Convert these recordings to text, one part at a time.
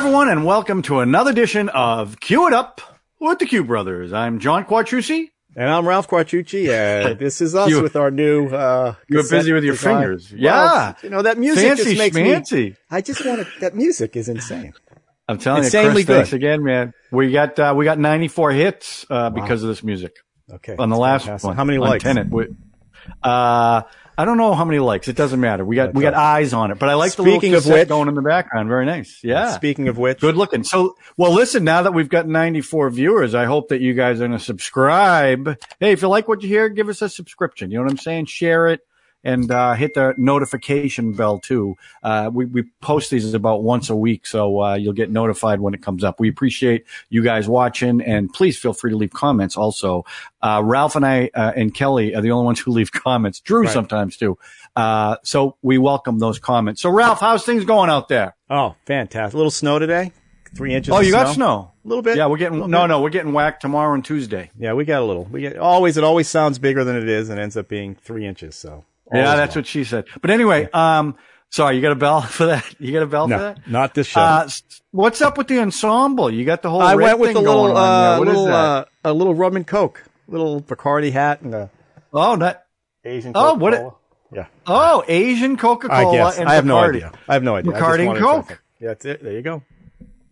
Hello, everyone, and welcome to another edition of Cue It Up with the Cue Brothers. I'm John Quattrucci. And I'm Ralph Quartucci, and this is us You- with our new. Uh, You were cassette busy with your design. fingers. Well, Yeah. you know that music Fancy just makes schmancy. me. I just want to. That music is insane. I'm telling Insanely you, Chris, thanks good. again, man. We got uh, we got 94 hits uh, because of this music Okay. on the last fantastic. one. How many on likes? Tenet. We- Uh, I don't know how many likes. It doesn't matter. We got we got eyes on it, but I like the Speaking little of which- going in the background. Very nice. Yeah. Speaking of which, Good looking. So, well, listen, now that we've got 94 viewers, I hope that you guys are going to subscribe. Hey, if you like what you hear, give us a subscription. You know what I'm saying? Share it and uh, hit the notification bell too. Uh, we, we post these about once a week, so uh, you'll get notified when it comes up. We appreciate you guys watching, and please feel free to leave comments also. Uh, Ralph and I uh, and Kelly are the only ones who leave comments. Drew Right. sometimes too. Uh, so we welcome those comments. So, Ralph, how's things going out there? oh, fantastic! A little snow today. Three inches. Oh, you got snow? A little bit. Yeah, we're getting no, bit. no, we're getting whacked tomorrow and Tuesday. Yeah, we got a little. We get always. It always sounds bigger than it is, and ends up being three inches. So. Yeah, that's what she said. But anyway, um, sorry, you got a bell for that? You got a bell for No, that? not this show. Uh, what's up with the ensemble? You got the whole. I went with thing a little, uh, there. What is little, uh, a little rum and coke, little Bacardi hat, and a oh, not, Asian. Coca-Cola. Oh, what it- Yeah. oh, Asian Coca I Cola guess. and I have no idea. I have no idea. Bacardi and wanted to try Coke. something. Yeah, that's it. There you go.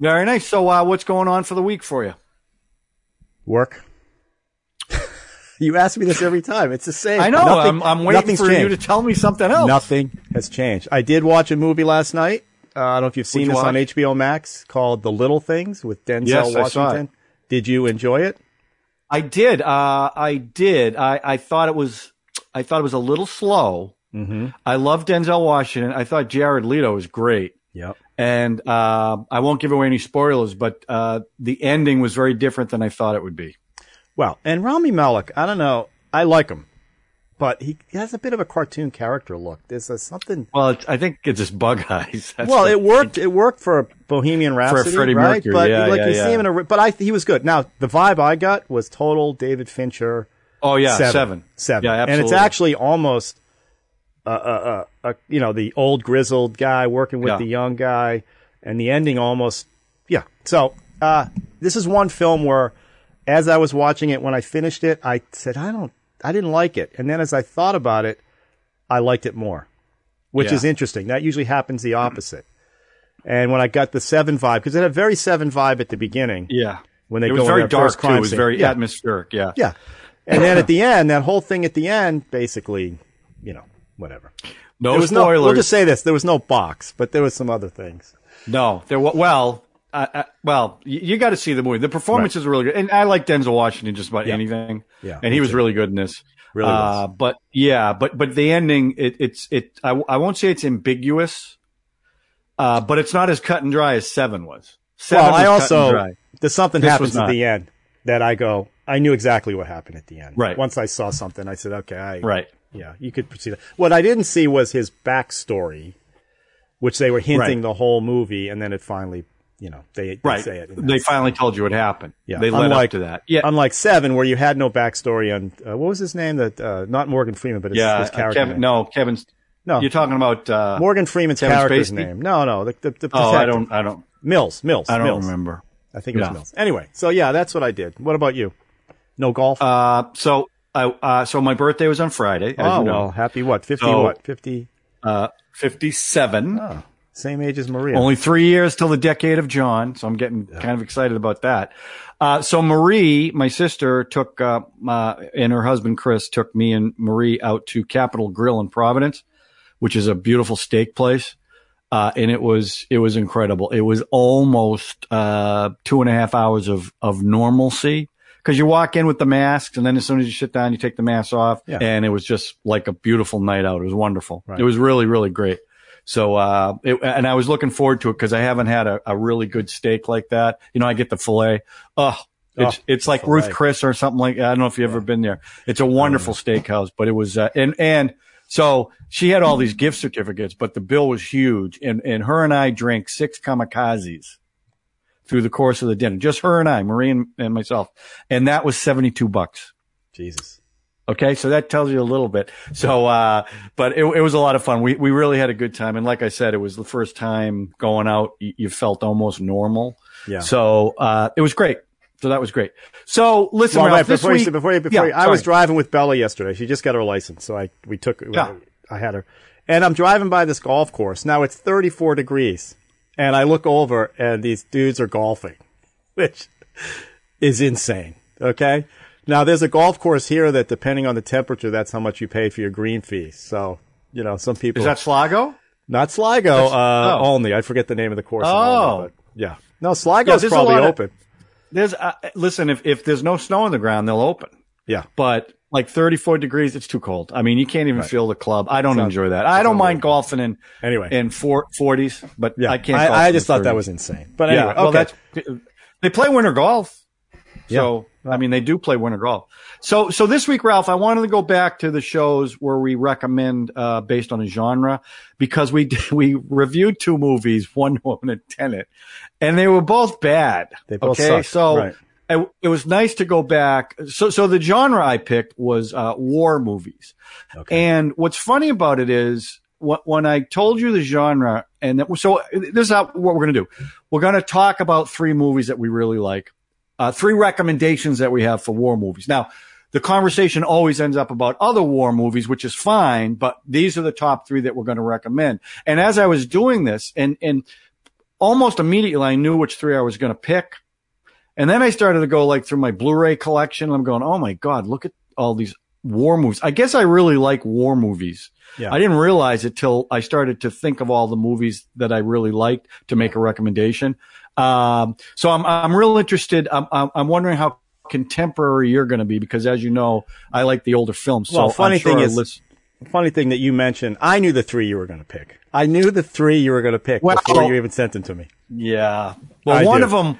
Very nice. So, uh, what's going on for the week for you? Work. You ask me this every time. It's the same. I know. Nothing- I'm, I'm waiting for you to tell me something else. Nothing has changed. I did watch a movie last night. Uh, I don't know if you've seen you this on? HBO Max called The Little Things with Denzel Yes, I saw it. Washington. Did you enjoy it? I did. Uh, I did. I, I thought it was. I thought it was a little slow. Mm-hmm. I love Denzel Washington. I thought Jared Leto was great. Yep. And uh, I won't give away any spoilers, but uh, the ending was very different than I thought it would be. Well, and Rami Malek, I don't know. I like him, but he has a bit of a cartoon character look. There's a, something. Well, it's, I think it's just bug eyes. That's well, it worked. It worked for Bohemian Rhapsody, Freddie right? Mercury, But yeah, like yeah, you yeah. see him in a. But I, he was good. Now the vibe I got was total David Fincher. Oh yeah, seven, seven. Yeah, absolutely. And it's actually almost, uh, uh, uh, you know, the old grizzled guy working with Yeah. the young guy, and the ending almost, yeah. So uh, this is one film where, as I was watching it, when I finished it, I said, I don't, I didn't like it, and then as I thought about it, I liked it more, which Yeah. is interesting. That usually happens the opposite. And when I got the seven vibe, because it had a very seven vibe at the beginning, yeah. when they it go was very dark first too. It was scene. very Yeah. atmospheric. Yeah. Yeah. And then at the end, that whole thing at the end, basically, you know, whatever. No there was spoilers. no. We'll just say this: there was no box, but there was some other things. No, there. Well, uh, well, you, you got to see the movie. The performances are really good, and I like Denzel Washington just about Yeah. anything. Yeah, and he was too. really good in this. Really uh. But yeah, but but the ending, it, it's it. I, I won't say it's ambiguous, uh, but it's not as cut and dry as Seven was. Seven well, I was and also there's something This happens at the end that I go. I knew exactly what happened at the end. Right. Once I saw something, I said, "Okay, I, right. yeah, you could proceed." What I didn't see was his backstory, which they were hinting Right. the whole movie, and then it finally, you know, they, they Right. say it. in They finally told you what happened. Yeah, They led up to that. Yeah. Unlike Seven, where you had no backstory on uh, what was his name? That uh, not Morgan Freeman, but his, yeah. his uh. Kevin, name. no, Kevin's. no, You're talking about. Uh, Morgan Freeman's Kevin character's Spacey? name. No, no, the, the, the oh, I don't. I don't. Mills, Mills, I don't Mills. remember. I think it was Yeah. Mills. Anyway, so yeah, that's what I did. What about you? No golf? Uh, so I uh, so my birthday was on Friday. Oh you know. well, happy what? Fifty So- what? Fifty? Uh, 57. Oh, same age as Maria. Only three years till the decade of John. So I'm getting kind of excited about that. Uh, so Marie, my sister took, uh, uh, and her husband Chris took me and Marie out to Capital Grille in Providence, which is a beautiful steak place. Uh, and it was, it was incredible. It was almost, uh, two and a half hours of, of normalcy. Cause you walk in with the masks and then as soon as you sit down, you take the mask off Yeah. and it was just like a beautiful night out. It was wonderful. Right. It was really, really great. So, uh, it, and I was looking forward to it because I haven't had a, a really good steak like that. You know, I get the filet. Oh, it's, Oh, it's like filet. Ruth Chris or something like, I don't know if you've ever been there. It's a wonderful steakhouse, but it was, uh, and, and so she had all these gift certificates, but the bill was huge and, and her and I drank six kamikazes through the course of the dinner. Just her and I, Marie and, and myself. And that was 72 bucks. Jesus. Okay, so that tells you a little bit. So, uh, but it, it was a lot of fun. We we really had a good time, and like I said, it was the first time going out. You, you felt almost normal. Yeah. So uh, it was great. So that was great. So listen, Well, Ralph, wait, before you, week- before you, before Yeah, you, I was driving with Bella yesterday. She just got her license, so I we took. Yeah. I had her, and I'm driving by this golf course. Now it's 34 degrees, and I look over, and these dudes are golfing, which is insane. Okay. Now there's a golf course here that, depending on the temperature, that's how much you pay for your green fees. So you know, some people Is that Sligo? not Sligo uh, oh. only. I forget the name of the course. Oh. Yeah. No, Sligo's Yeah, probably lot of- open. There's uh, listen. If if there's no snow on the ground, they'll open. yeah. But like 34 degrees, it's too cold. I mean, you can't even feel the club. I don't Sounds- enjoy that. I don't mind golfing in Anyway. in four, 40s, but Yeah. I can't. golf I, just thought that was insane. But anyway, yeah. Well, okay. that's they play winter golf. So Yeah. I mean, they do play winter golf. So so this week, Ralph, I wanted to go back to the shows where we recommend uh, based on a genre because we we reviewed two movies, One Woman and Tenet, and they were both bad. They both okay, sucked. so. Right. It, it was nice to go back. So, so the genre I picked was uh, war movies. Okay. And what's funny about it is wh- when I told you the genre, and that, so this is how, what we're going to do. We're going to talk about three movies that we really like, uh, three recommendations that we have for war movies. Now, the conversation always ends up about other war movies, which is fine, but these are the top three that we're going to recommend. And as I was doing this, and and almost immediately I knew which three I was going to pick. And then I started to go like through my Blu-ray collection. I'm going, oh my god, look at all these war movies. I guess I really like war movies. Yeah. I didn't realize it till I started to think of all the movies that I really liked to make a recommendation. Um, so I'm I'm real interested. I'm I'm, I'm wondering how contemporary you're going to be because, as you know, I like the older films. So Well, funny sure thing is- list- Funny thing that you mentioned, I knew the three you were going to pick. I knew the three you were going to pick Well- before you even sent them to me. yeah. Well, I one do. of them.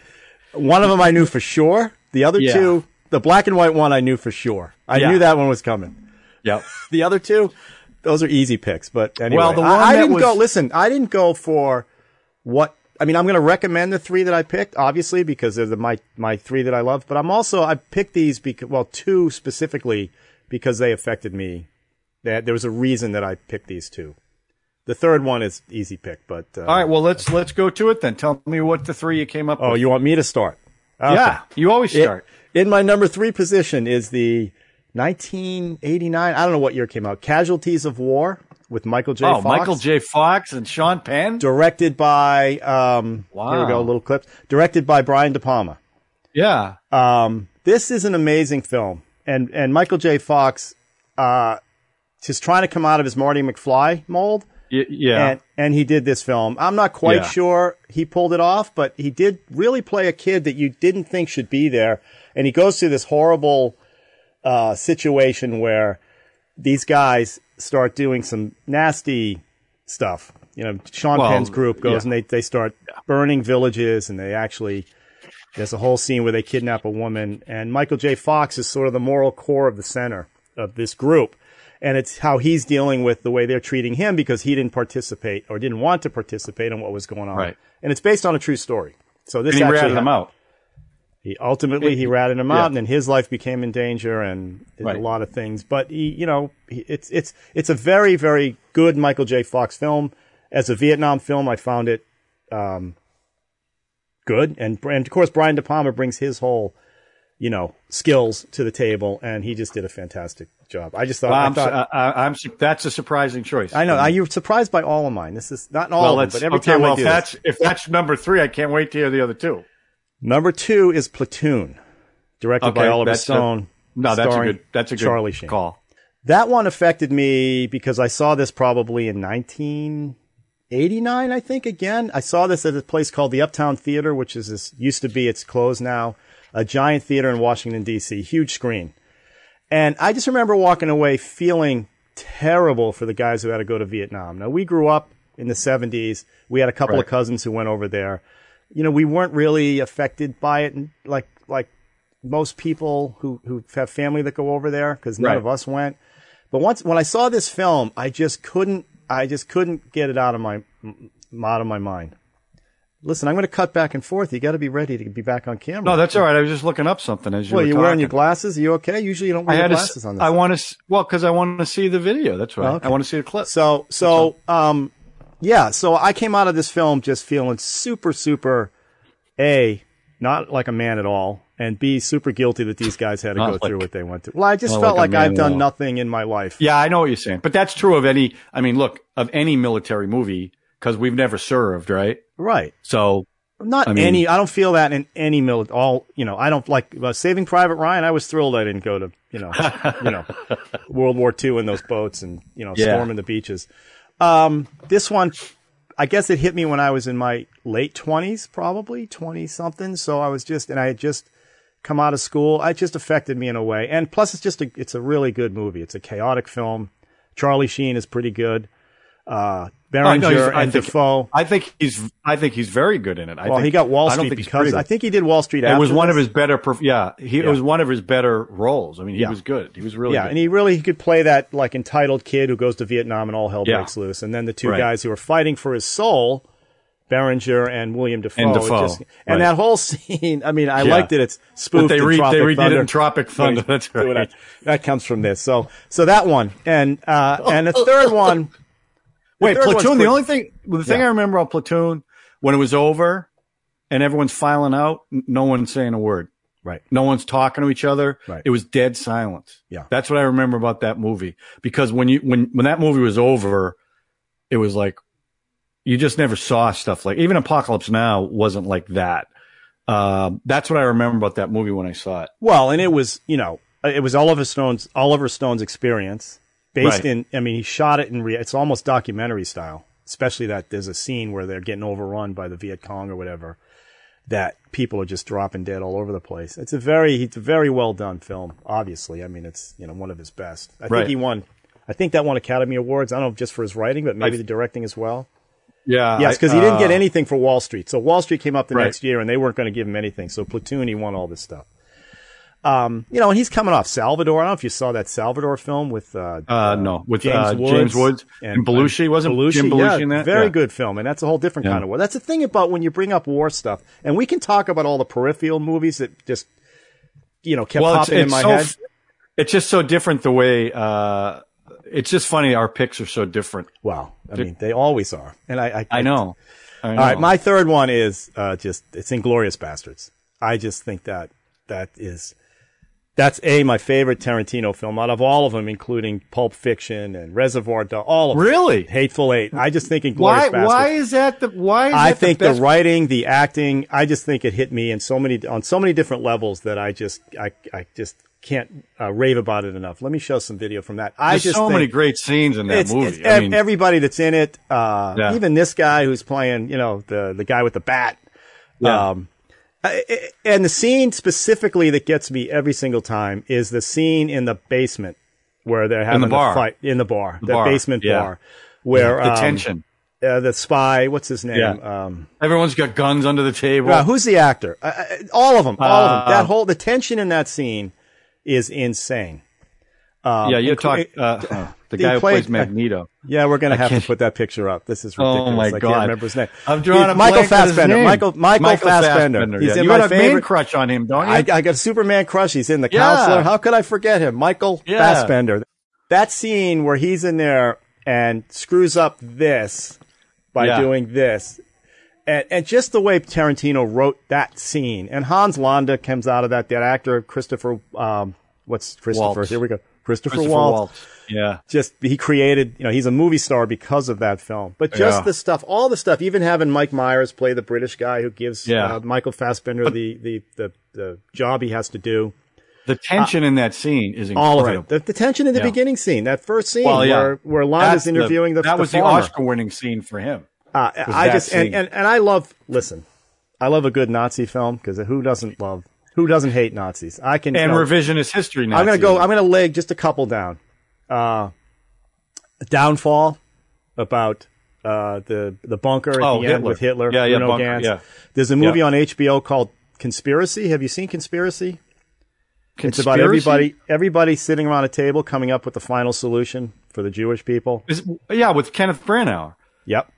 One of them I knew for sure. The other Yeah. two, the black and white one, I knew for sure. I Yeah. knew that one was coming. Yep. The other two, those are easy picks. But anyway, Well, the I- one I, that didn't was- go. Listen, I didn't go for what. I mean, I'm going to recommend the three that I picked, obviously, because they're the, my my three that I love. But I'm also I picked these because well, two specifically because they affected me. That there was a reason that I picked these two. The third one is easy pick, but uh, All right. Well, let's let's go to it then. Tell me what the three you came up oh, with. you want me to start? Okay. Yeah. You always It- start. in my number three position is the 1989. I don't know what year came out. Casualties of War with Michael J. oh, Fox. Michael J. Fox and Sean Penn. Directed by, um, Wow. here we go, little clips. Directed by Brian De Palma. Yeah. Um, this is an amazing film. And, and Michael J. Fox, uh, just trying to come out of his Marty McFly mold. Y- yeah. And, and he did this film. I'm not quite Yeah. sure he pulled it off, but he did really play a kid that you didn't think should be there. And he goes through this horrible uh, situation where these guys start doing some nasty stuff. You know, Sean Well, Penn's group goes yeah. and they, they start burning villages and they actually, there's a whole scene where they kidnap a woman and Michael J. Fox is sort of the moral core of the center of this group. And it's how he's dealing with the way they're treating him because he didn't participate or didn't want to participate in what was going on. Right. And it's based on a true story. So this and he actually ratted hap- out. He ultimately he ratted him Yeah. out, and then his life became in danger, and Right. a lot of things. But he, you know, he, it's it's it's a very very good Michael J. Fox film. As a Vietnam film, I found it um, good, and and of course Brian De Palma brings his whole, you know, skills to the table, and he just did a fantastic job. I just thought, Well, I I'm, thought. su- I, I'm that's a surprising choice. I know. I, you're surprised by all of mine. This is not all well, of them, but every okay, time well, I do if that's if that's number three, I can't wait to hear the other two. Number two is Platoon, directed by Oliver that's a- Stone. No, that's a good that's a good Charlie Sheen. call. That one affected me because I saw this probably in 1989, I think. Again, I saw this at a place called the Uptown Theater, which is this used to be. It's closed now. A giant theater in Washington D.C., huge screen, and I just remember walking away feeling terrible for the guys who had to go to Vietnam. Now we grew up in the 70s. We had a couple Right. of cousins who went over there. You know, we weren't really affected by it, and like like most people who who have family that go over there because none Right. of us went. But once when I saw this film, I just couldn't I just couldn't get it out of my out of my mind. Listen, I'm going to cut back and forth. You got to be ready to be back on camera. No, that's all right. I was just looking up something as you Well, were you talking. wearing your glasses? Are you okay? Usually you don't wear I your to. glasses s- on this. I want to. Well, because I want to see the video. That's right. Oh, okay. I want to see the clip. So, so, um, yeah, so I came out of this film just feeling super, super, A, not like a man at all, and B, super guilty that these guys had to Not go through what they went through. Well, I just felt like like, I've done nothing in my life. Yeah, I know what you're saying, but that's true of any. I mean, look, of any military movie because we've never served, right? Right. So Not I mean- any, I don't feel that in any military, all, you know, I don't like, uh, Saving Private Ryan, I was thrilled I didn't go to, you know, you know, World War II in those boats and, you know, Yeah. storming the beaches. Um, this one, I guess it hit me when I was in my late twenties, probably twenty something. So I was just, and I had just come out of school. It just affected me in a way. And plus, it's just a, it's a really good movie. It's a chaotic film. Charlie Sheen is pretty good. Uh, Berenger Oh, I and think- Dafoe. I think he's. I think he's very good in it. I Well, think, he got Wall I Street think because I think he did Wall Street. it was one of his better. Yeah, he, it was one of his better roles. I mean, he Yeah. was good. He was really Yeah, good. and he really he could play that like entitled kid who goes to Vietnam and all hell Yeah. breaks loose, and then the two Right. guys who are fighting for his soul, Berenger and William Dafoe. And Dafoe, just- and right. that whole scene. I mean, I Yeah. liked it. It's But spoofed. they in re- they redid Thunder. it in Tropic Thunder. That's right. That comes from this. So so that one, and uh, and the third one. Wait, Platoon. The only thing, the thing Yeah. I remember about Platoon when it was over and everyone's filing out, no one's saying a word. right. No one's talking to each other. Right. It was dead silence. Yeah. That's what I remember about that movie. Because when you when when that movie was over, it was like you just never saw stuff like even Apocalypse Now wasn't like that. Um, that's what I remember about that movie when I saw it. Well, and it was, you know, it was Oliver Stone's Oliver Stone's experience based Right. in. I mean, he shot it in. Rea- it's almost documentary style. Especially that there's a scene where they're getting overrun by the Viet Cong or whatever. That people are just dropping dead all over the place. It's a very, it's a very well done film. Obviously, I mean, it's you know one of his best. I Right. think he won. I think that won Academy Awards. I don't know just for his writing, but maybe I- the directing as well. Yeah. Yes, because he didn't get uh, anything for Wall Street. So Wall Street came up the Right. next year, and they weren't going to give him anything. So Platoon, he won all this stuff. Um, you know, and he's coming off Salvador. I don't know if you saw that Salvador film with uh, Uh, no, with James uh, Woods James Woods and, Belushi. Wasn't Belushi, Jim Belushi yeah, in that? Very Yeah. good film, and that's a whole different Yeah. kind of war. That's the thing about when you bring up war stuff, and we can talk about all the peripheral movies that just you know kept Well, it's, popping in my so, head. it's just so different the way, uh, it's just funny. Our picks are so different. Wow, I mean they always are, and I I, I know. I know. All right, my third one is uh, just it's Inglourious Basterds. I just think that that is that's a my favorite Tarantino film out of all of them, including Pulp Fiction and Reservoir Dogs. All of them. Really? Hateful Eight. I just think Inglourious Why? Why is that the? Why is I think the, the, writing, the acting, I just think it hit me in so many on so many different levels that I just I I just can't uh, rave about it enough. Let me show some video from that. I There's just so many great scenes in that it's, movie. it's I mean, everybody that's in it. Uh, Yeah. Even this guy who's playing, you know, the the guy with the bat. Yeah. Um, I- and the scene specifically that gets me every single time is the scene in the basement where they're having the bar. fight in the bar, the, bar, basement yeah. bar, where the um, tension. uh, the spy, what's his name? Yeah. Um, Everyone's got guns under the table. uh, who's the actor? Uh, uh, all of them, all of them. Uh, That whole the tension in that scene is insane. Um, yeah, you inclu- talk. The he guy who plays Magneto. Yeah, we're gonna have to can't- put that picture up. This is ridiculous. Oh, my I can't remember his name. I'm drawing He's a Michael blank on his Fassbender. name. Michael Michael, Fassbender. He's yeah. in you my got favorite. crush on him, don't you? I, I got a Superman crush. He's in the Yeah. counselor. How could I forget him? Michael Yeah. Fassbender. That scene where he's in there and screws up this by Yeah. doing this. And, and just the way Tarantino wrote that scene. And Hans Landa comes out of that, that actor, Christopher, um, what's Christopher? Waltz. Here we go. Christopher, Christopher Waltz Waltz. Yeah. just he created you know he's a movie star because of that film but just Yeah. the stuff all the stuff even having mike myers play the british guy who gives Yeah. uh, michael fassbender the, the, the, the job he has to do The tension in that scene is incredible. all of it the, the tension in the Yeah. beginning scene that first scene Well, where, where Landa's That's the- interviewing the, That the was the. Oscar-winning scene for him. Uh, I just and, and, and I love listen I love a good Nazi film because who doesn't love who doesn't hate Nazis I can And tell- revisionist history. Now. I'm gonna go. I'm gonna leg just a couple down. Uh, downfall about uh, the the bunker at Oh, the end Hitler. with Hitler. Yeah, yeah, bunker, yeah. There's a movie Yeah. on HBO called Conspiracy. Have you seen Conspiracy? Conspiracy? It's about everybody everybody sitting around a table coming up with the final solution for the Jewish people. Is- yeah, with Kenneth Branagh. Yep.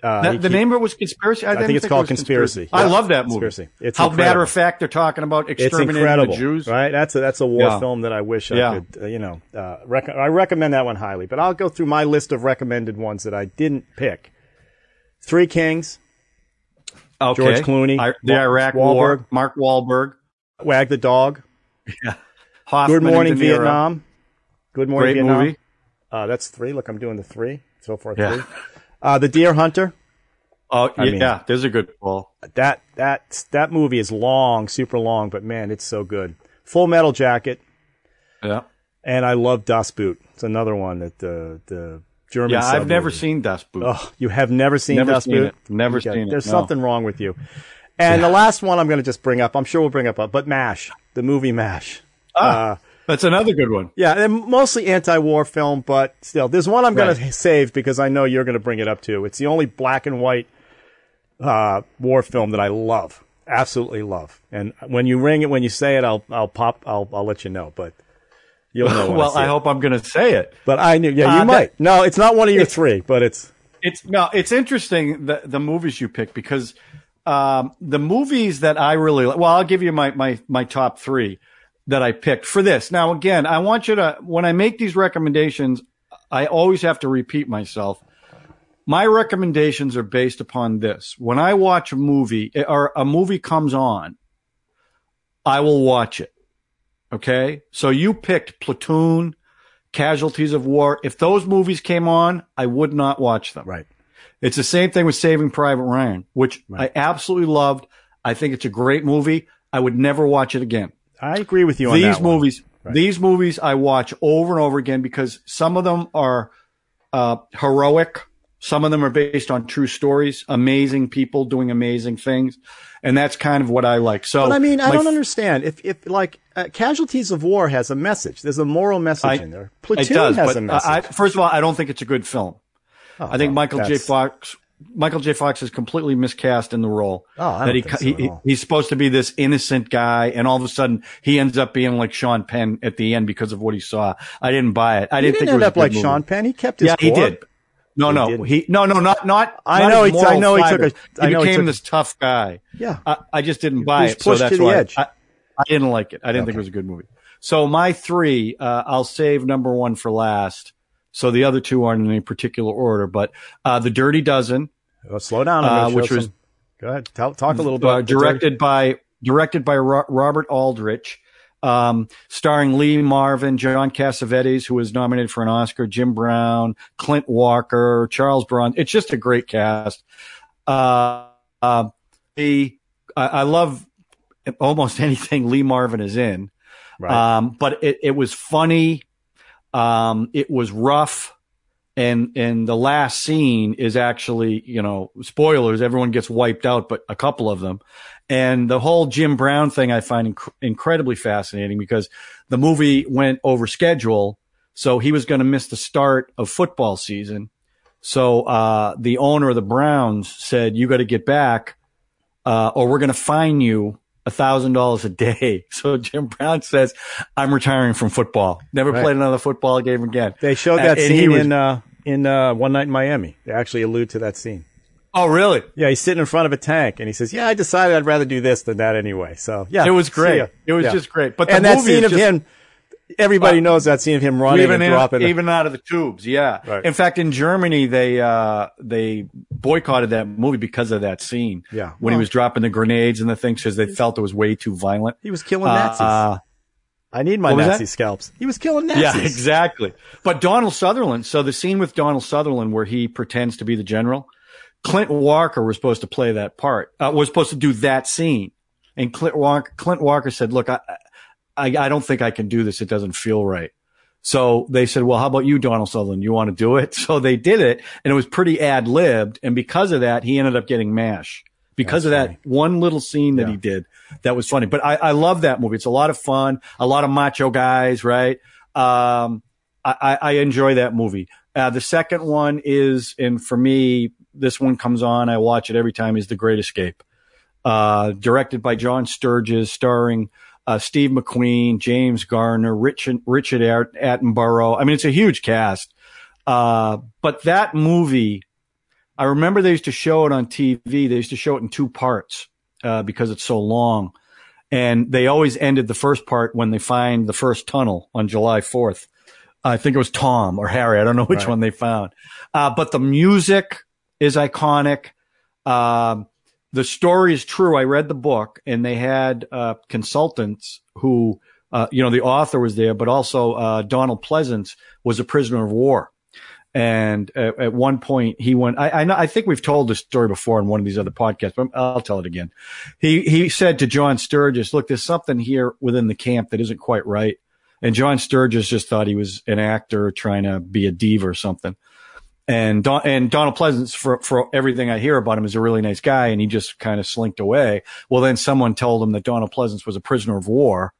Uh, That- he the name of it was conspiracy. I, think it's it called was Conspiracy. I Yeah, love that movie. Conspiracy. It's How incredible. matter of fact they're talking about exterminating the Jews. right? That's a that's a war Yeah. film that I wish I could, uh, you know, uh, rec- I recommend that one highly. But I'll go through my list of recommended ones that I didn't pick. Three Kings, Okay. George Clooney, I- the Wa- Iraq Wahlberg. War, Mark Wahlberg, Wag the Dog, Hoffman, Good Morning and De Niro. Vietnam, Good Morning Great Vietnam. movie. Uh, that's three. Look, I'm doing the three so far. Yeah. Three. Uh, the Deer Hunter. Oh yeah, mean- yeah, there's a good Paul. That that that movie is long, super long, but man, it's so good. Full Metal Jacket, Yeah, and I love Das Boot. It's another one that the the German. yeah. I've never seen Das Boot. Oh, you have never seen Never Das seen Boot? it. Never Okay, seen it, There's no. something wrong with you. And the last one I'm going to just bring up. I'm sure we'll bring up, but Mash, the movie Mash. Ah, Uh, that's another good one. yeah, they're mostly anti-war film, but still, there's one I'm going Right. to save because I know you're going to bring it up too. It's the only black and white uh, war film that I love, absolutely love. And when you ring it, when you say it, I'll I'll pop, I'll I'll let you know. But you'll know. well, see I hope I'm going to say it. But I knew. Yeah, you Uh, might. no, it's not one of your three, but it's It's no, it's interesting the the movies you pick because um, the movies that I really like. Well, I'll give you my my my top three that I picked for this. Now, again, I want you to when I make these recommendations, I always have to repeat myself. My recommendations are based upon this. When I watch a movie eh, or a movie comes on, I will watch it. Okay. So you picked Platoon, Casualties of War. If those movies came on, I would not watch them. right. It's the same thing with Saving Private Ryan, which I absolutely loved. I think it's a great movie. I would never watch it again. I agree with you on These that one. movies, these movies I watch over and over again because some of them are uh, heroic. Some of them are based on true stories, amazing people doing amazing things. And that's kind of what I like. So, But I mean, I don't f- understand. If, if like, uh, Casualties of War has a message. There's a moral message I- in there. It Platoon does, has but a message. I, first of all, I don't think it's a good film. Oh, I think well, Michael J. Fox, Michael J. Fox is completely miscast in the role. Oh, I that he, so he, he's supposed to be this innocent guy, and all of a sudden he ends up being like Sean Penn at the end because of what he saw. I didn't buy it. I He didn't didn't think it end was up a good like movie. Sean Penn. He kept his Yeah, he did. No, no, didn't. he no, no, not not. I not know he- I know he took a- I know he became took- this tough guy. Yeah. I, I just didn't buy it, so that's to the why edge. I, I didn't like it. I didn't think it was a good movie. So my three, uh, I'll save number one for last. So the other two aren't in any particular order, but uh, the Dirty Dozen, Oh, slow down. Uh, which was- some- Go ahead. Tell, talk a little bit. uh, Dirty- directed by directed by Ro- Robert Aldrich, um, starring Lee Marvin, John Cassavetes, who was nominated for an Oscar, Jim Brown, Clint Walker, Charles Bronson. It's just a great cast. Uh, uh, the I, I love almost anything Lee Marvin is in. Right. Um, but it, it was funny. Um, it was rough. And, and the last scene is actually, you know, spoilers. Everyone gets wiped out, but a couple of them. And the whole Jim Brown thing I find inc- incredibly fascinating because the movie went over schedule. So he was going to miss the start of football season. So, uh, the owner of the Browns said, you got to get back, uh, or we're going to fine you thousand dollars a day. So Jim Brown says, I'm retiring from football. Never Right. played another football game again. they showed that and scene was- in uh, in uh, One Night in Miami. They actually allude to that scene. Oh, really? Yeah, he's sitting in front of a tank, and he says, "Yeah, I decided I'd rather do this than that anyway." So yeah, It was great. It was Yeah. just great. But the and that movie scene of just- him, everybody knows that scene of him running even and in, dropping. even out of the tubes. Yeah. Right. In fact, in Germany, they uh, they boycotted that movie because of that scene. Yeah. When he was dropping the grenades and the things because they felt it was way too violent. he was killing Nazis. Uh, I need my Nazi that? scalps. He was killing Nazis. yeah, exactly. But Donald Sutherland. So the scene with Donald Sutherland where he pretends to be the general, Clint Walker was supposed to play that part. Uh, was supposed to do that scene, and Clint Walker, Clint Walker said, "Look, I, I, I don't think I can do this. It doesn't feel right." So they said, well, how about you, Donald Sutherland? You want to do it? So they did it and it was pretty ad libbed. And because of that, he ended up getting MASH because of that one little scene that Yeah. he did that was funny. But I, I love that movie. It's a lot of fun, a lot of macho guys, right? Um, I, I, I enjoy that movie. Uh, the second one is, and for me, this one comes on. I watch it every time. Is The Great Escape, uh, directed by John Sturges, starring uh, Steve McQueen, James Garner, Richard Richard At- Attenborough. I mean, it's a huge cast. Uh, but that movie I remember they used to show it on TV. They used to show it in two parts uh, because it's so long, and they always ended the first part when they find the first tunnel on July Fourth. I think it was Tom or Harry. I don't know which Right. one they found, uh, but the music is iconic. Um, the story is true. I read the book, and they had uh, consultants who, uh, you know, the author was there, but also uh, Donald Pleasence was a prisoner of war. And at, at one point, he went. I, I know. I think we've told this story before on one of these other podcasts, but I'll tell it again. He he said to John Sturges, "Look, there's something here within the camp that isn't quite right." And John Sturges just thought he was an actor trying to be a diva or something and Don, and Donald Pleasence, for for everything I hear about him, is a really nice guy, and he just kind of slinked away. Well, then someone told him that Donald Pleasence was a prisoner of war,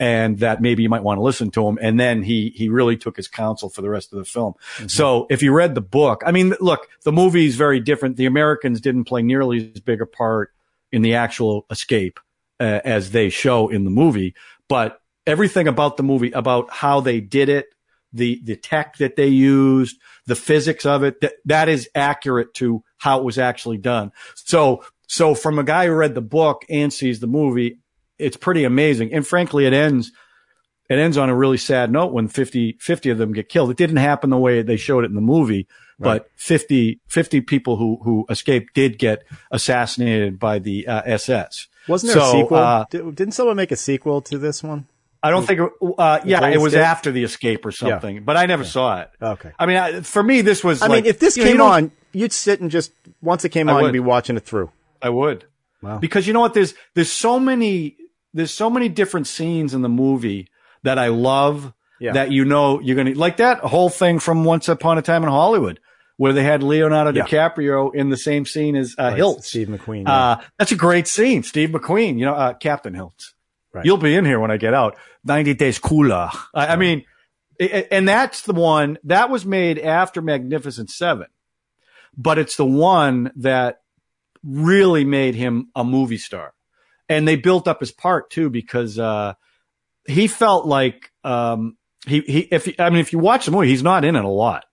and that maybe you might want to listen to him. And then he he really took his counsel for the rest of the film. So if you read the book, I mean, look, the movie is very different. The Americans didn't play nearly as big a part in the actual escape uh, as they show in the movie, but everything about the movie, about how they did it, the the tech that they used, the physics of it, that that is accurate to how it was actually done. So so from a guy who read the book and sees the movie, it's pretty amazing. And frankly, it ends it ends on a really sad note when 50, 50 of them get killed. It didn't happen the way they showed it in the movie, but 50, 50 people who who escaped did get assassinated by the uh, SS. Wasn't there So, a sequel? uh, Di- Didn't someone make a sequel to this one? I don't think, uh, yeah, it was Escape? after the escape or something, but I never saw it. Okay. I mean, I, for me, this was. I like, mean, if this you know, came on, you'd sit and just once it came I on, would. you'd be watching it through. I would. Wow. Because you know what? There's there's so many there's so many different scenes in the movie that I love. Yeah. That you know you're gonna like that whole thing from Once Upon a Time in Hollywood, where they had Leonardo Yeah. DiCaprio in the same scene as uh, Right. Steve McQueen. yeah. Uh, that's a great scene. Steve McQueen, you know, uh, Captain Hilts. Right. You'll be in here when I get out. 90 days cooler. I, I mean, and that's the one that was made after Magnificent Seven, but it's the one that really made him a movie star. And they built up his part too because, uh, he felt like, um, he, he, if, I mean, if you watch the movie, he's not in it a lot.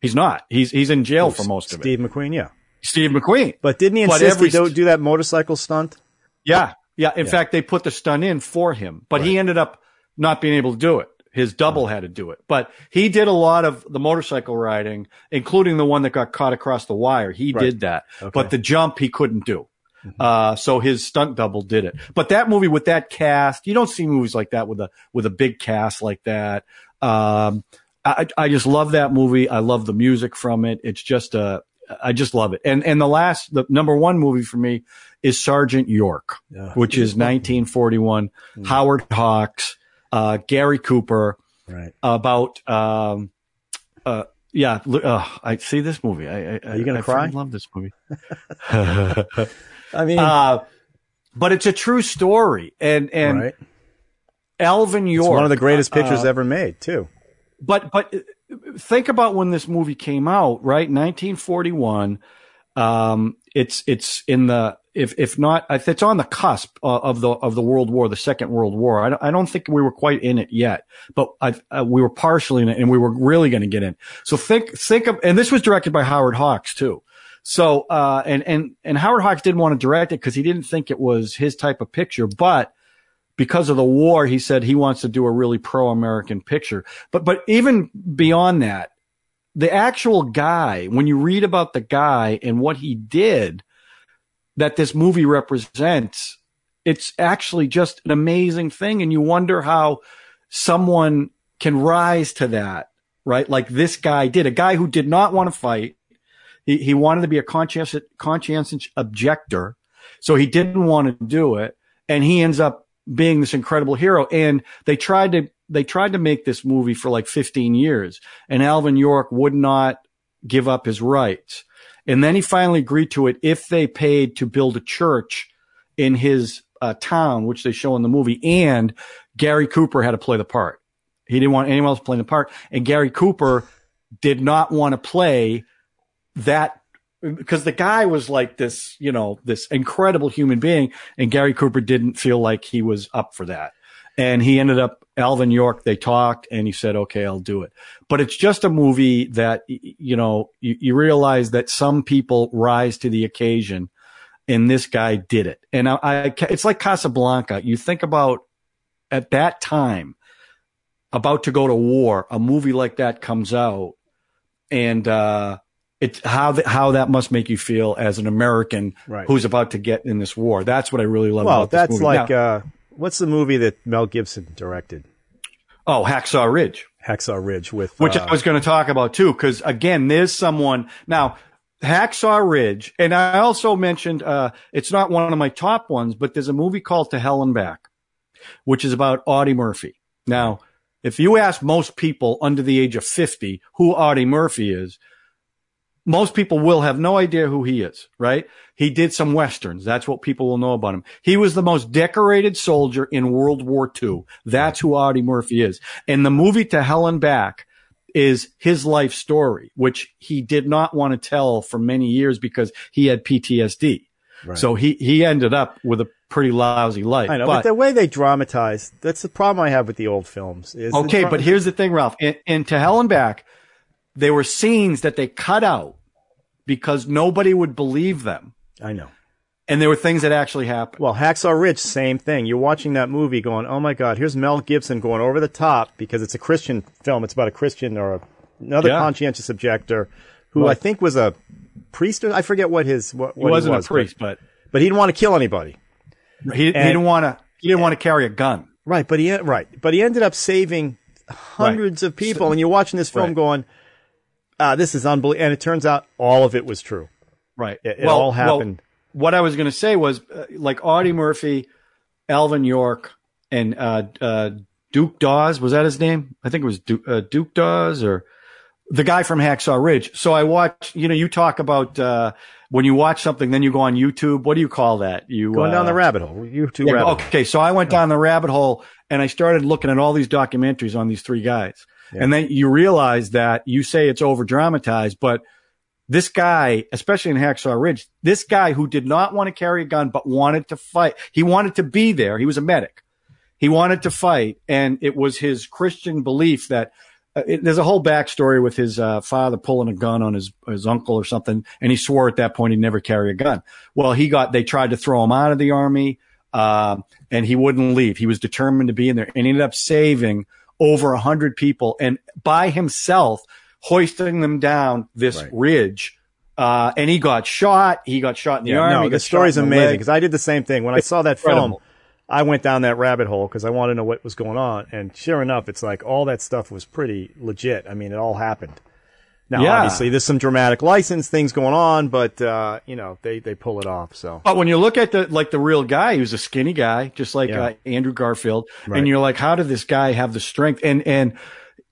He's not. He's, he's in jail for most of it. Steve McQueen, yeah. Steve McQueen. But didn't he But insist every he don't do that motorcycle stunt? Yeah. Yeah. In fact, they put the stunt in for him, but he ended up not being able to do it. His double had to do it, but he did a lot of the motorcycle riding, including the one that got caught across the wire. He Right. did that, Okay. but the jump he couldn't do. Uh, so his stunt double did it. But that movie with that cast, you don't see movies like that with a, with a big cast like that. Um, I, I just love that movie. I love the music from it. It's just a, I just love it. And, and the last, the number one movie for me is Sergeant York, Yeah. which is 1941. Howard Hawks, uh, Gary Cooper Right. about, um, uh, yeah, uh, I see this movie. I, I, Are you gonna I cry? freaking love this movie. I mean, uh, but it's a true story. And, and right. Alvin York. It's one of the greatest pictures uh, ever made, too. but but think about when this movie came out, right? 1941. Um, it's it's in the if if not if it's on the cusp uh, of the of the World War, the Second World War. I don't, I don't think we were quite in it yet, but I, uh, we were partially in it, and we were really going to get in. So think think of and this was directed by Howard Hawks too. So uh, and and and Howard Hawks didn't want to direct it because he didn't think it was his type of picture, but because of the war, he said he wants to do a really pro-American picture. But but even beyond that, the actual guy, when you read about the guy and what he did, that this movie represents, it's actually just an amazing thing, and you wonder how someone can rise to that, right? Like this guy did, a guy who did not want to fight. He he wanted to be a conscientious conscientious objector, so he didn't want to do it, and he ends up being this incredible hero. And they tried to they tried to make this movie for like 15 years, and Alvin York would not give up his rights. And then he finally agreed to it if they paid to build a church in his uh, town, which they show in the movie. And Gary Cooper had to play the part. He didn't want anyone else playing the part. And Gary Cooper did not want to play that because the guy was like this, you know, this incredible human being, and Gary Cooper didn't feel like he was up for that. And he ended up Alvin York. They talked, and he said, "Okay, I'll do it." But it's just a movie that you know you, you realize that some people rise to the occasion, and this guy did it. And I, I it's like Casablanca. You think about at that time about to go to war, a movie like that comes out, and uh, it's how th- how that must make you feel as an American Right. who's about to get in this war. That's what I really love. Well, about this that's movie. like Now- uh, what's the movie that Mel Gibson directed? oh, Hacksaw Ridge, Hacksaw Ridge with which uh, I was going to talk about too, because again, there's someone now. Hacksaw Ridge, and I also mentioned uh, it's not one of my top ones, but there's a movie called To Hell and Back, which is about Audie Murphy. Now, if you ask most people under the age of 50 who Audie Murphy is, most people will have no idea who he is, right? He did some westerns. That's what people will know about him. He was the most decorated soldier in World War II. That's who Audie Murphy is. And the movie To Hell and Back is his life story, which he did not want to tell for many years because he had PTSD. Right. So he, he ended up with a pretty lousy life. I know, but, the way they dramatize, that's the problem I have with the old films. Is Okay, but here's the thing, Ralph. In, in To Hell and Back, there were scenes that they cut out because nobody would believe them. I know. And there were things that actually happened. Well, Hacksaw Ridge, same thing. You're watching that movie going, oh my God, here's Mel Gibson going over the top because it's a Christian film. It's about a Christian or a, another Yeah. conscientious objector who I think was a priest. Or, I forget what his, what, what He wasn't was, a priest, but, but, but he didn't want to kill anybody. he, he didn't want to. He didn't want to carry a gun. Right, but he right, but he ended up saving hundreds of people, and you're watching this film Right. going, ah, this is unbelievable, and it turns out all of it was true. Right. It, it all happened. what I was going to say was uh, like Audie Murphy, Alvin York, and uh, uh, Duke Dawes. Was that his name? I think it was Duke, uh, Duke Dawes or the guy from Hacksaw Ridge. So I watched. You know, you talk about uh, when you watch something, then you go on YouTube. What do you call that? You going down uh, the rabbit hole, YouTube yeah, rabbit hole. okay, so I went down the rabbit hole and I started looking at all these documentaries on these three guys. And then you realize that you say it's over dramatized, but this guy, especially in Hacksaw Ridge, this guy who did not want to carry a gun, but wanted to fight. He wanted to be there. He was a medic. He wanted to fight. And it was his Christian belief that uh, it, there's a whole backstory with his uh, father pulling a gun on his, his uncle or something. And he swore at that point he'd never carry a gun. Well, he got, they tried to throw him out of the army. Um, and he wouldn't leave. He was determined to be in there and ended up saving over a hundred people and by himself hoisting them down this Right. ridge. Uh, and he got shot. He got shot in the Yeah, army. no, the story's amazing because I did the same thing when I saw that film. I went down that rabbit hole because I wanted to know what was going on, and sure enough, it's like all that stuff was pretty legit. I mean, it all happened. Now, Yeah. obviously, there's some dramatic license things going on, but uh, you know, they they pull it off. So But when you look at the like the real guy, he was a skinny guy, just like Yeah. uh, Andrew Garfield, Right. and you're like, how did this guy have the strength? And and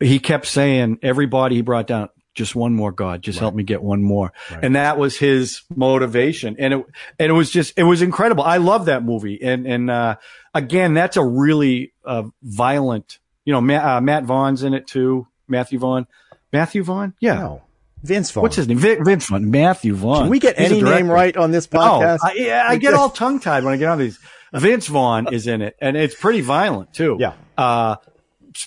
he kept saying, everybody he brought down, just one more, God, just help me get one more, and that was his motivation. And it and it was just it was incredible. I love that movie, and and uh, again, that's a really uh, violent. You know, Matt, uh, Matt Vaughn's in it too. Matthew Vaughn, Matthew Vaughn, yeah. no, Vince Vaughn. What's his name? Vince Vaughn. Matthew Vaughn. Can we get He's any name right on this Oh, podcast? I, yeah, I get all tongue tied when I get on these. Vince Vaughn is in it, and it's pretty violent too. Yeah. Uh,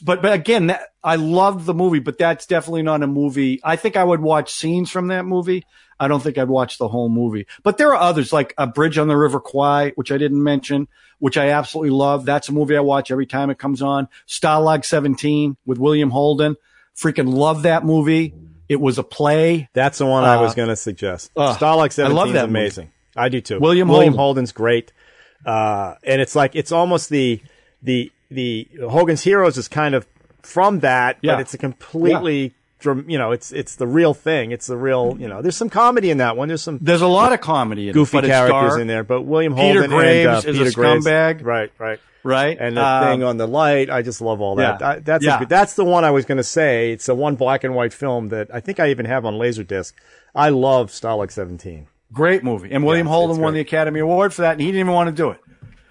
but but again, that, I loved the movie, but that's definitely not a movie. I think I would watch scenes from that movie. I don't think I'd watch the whole movie. But there are others like A Bridge on the River Kwai, which I didn't mention, which I absolutely love. That's a movie I watch every time it comes on. Stalag 17 with William Holden. Freaking love that movie. It was a play. That's the one I Uh, was going to suggest. uh, Starlight I 17 is that movie. amazing. I do too. William William Holden. Holden's great. Uh, and it's like, it's almost the, the, the Hogan's Heroes is kind of from that, Yeah. but it's a completely, dram- you know, it's, it's the real thing. It's the real, you know, there's some comedy in that one. There's some There's a lot of comedy in goofy it, characters in there, but William Peter Holden Graves and, uh, is a Peter Graves. Right, right. Right? And the Uh, thing on the light, I just love all that. Yeah. I, that's Yeah. good, that's the one I was going to say. It's the one black and white film that I think I even have on Laserdisc. I love Stalag 17. Great movie. And William Yeah, Holden won the. Academy Award for that, and he didn't even want to do it.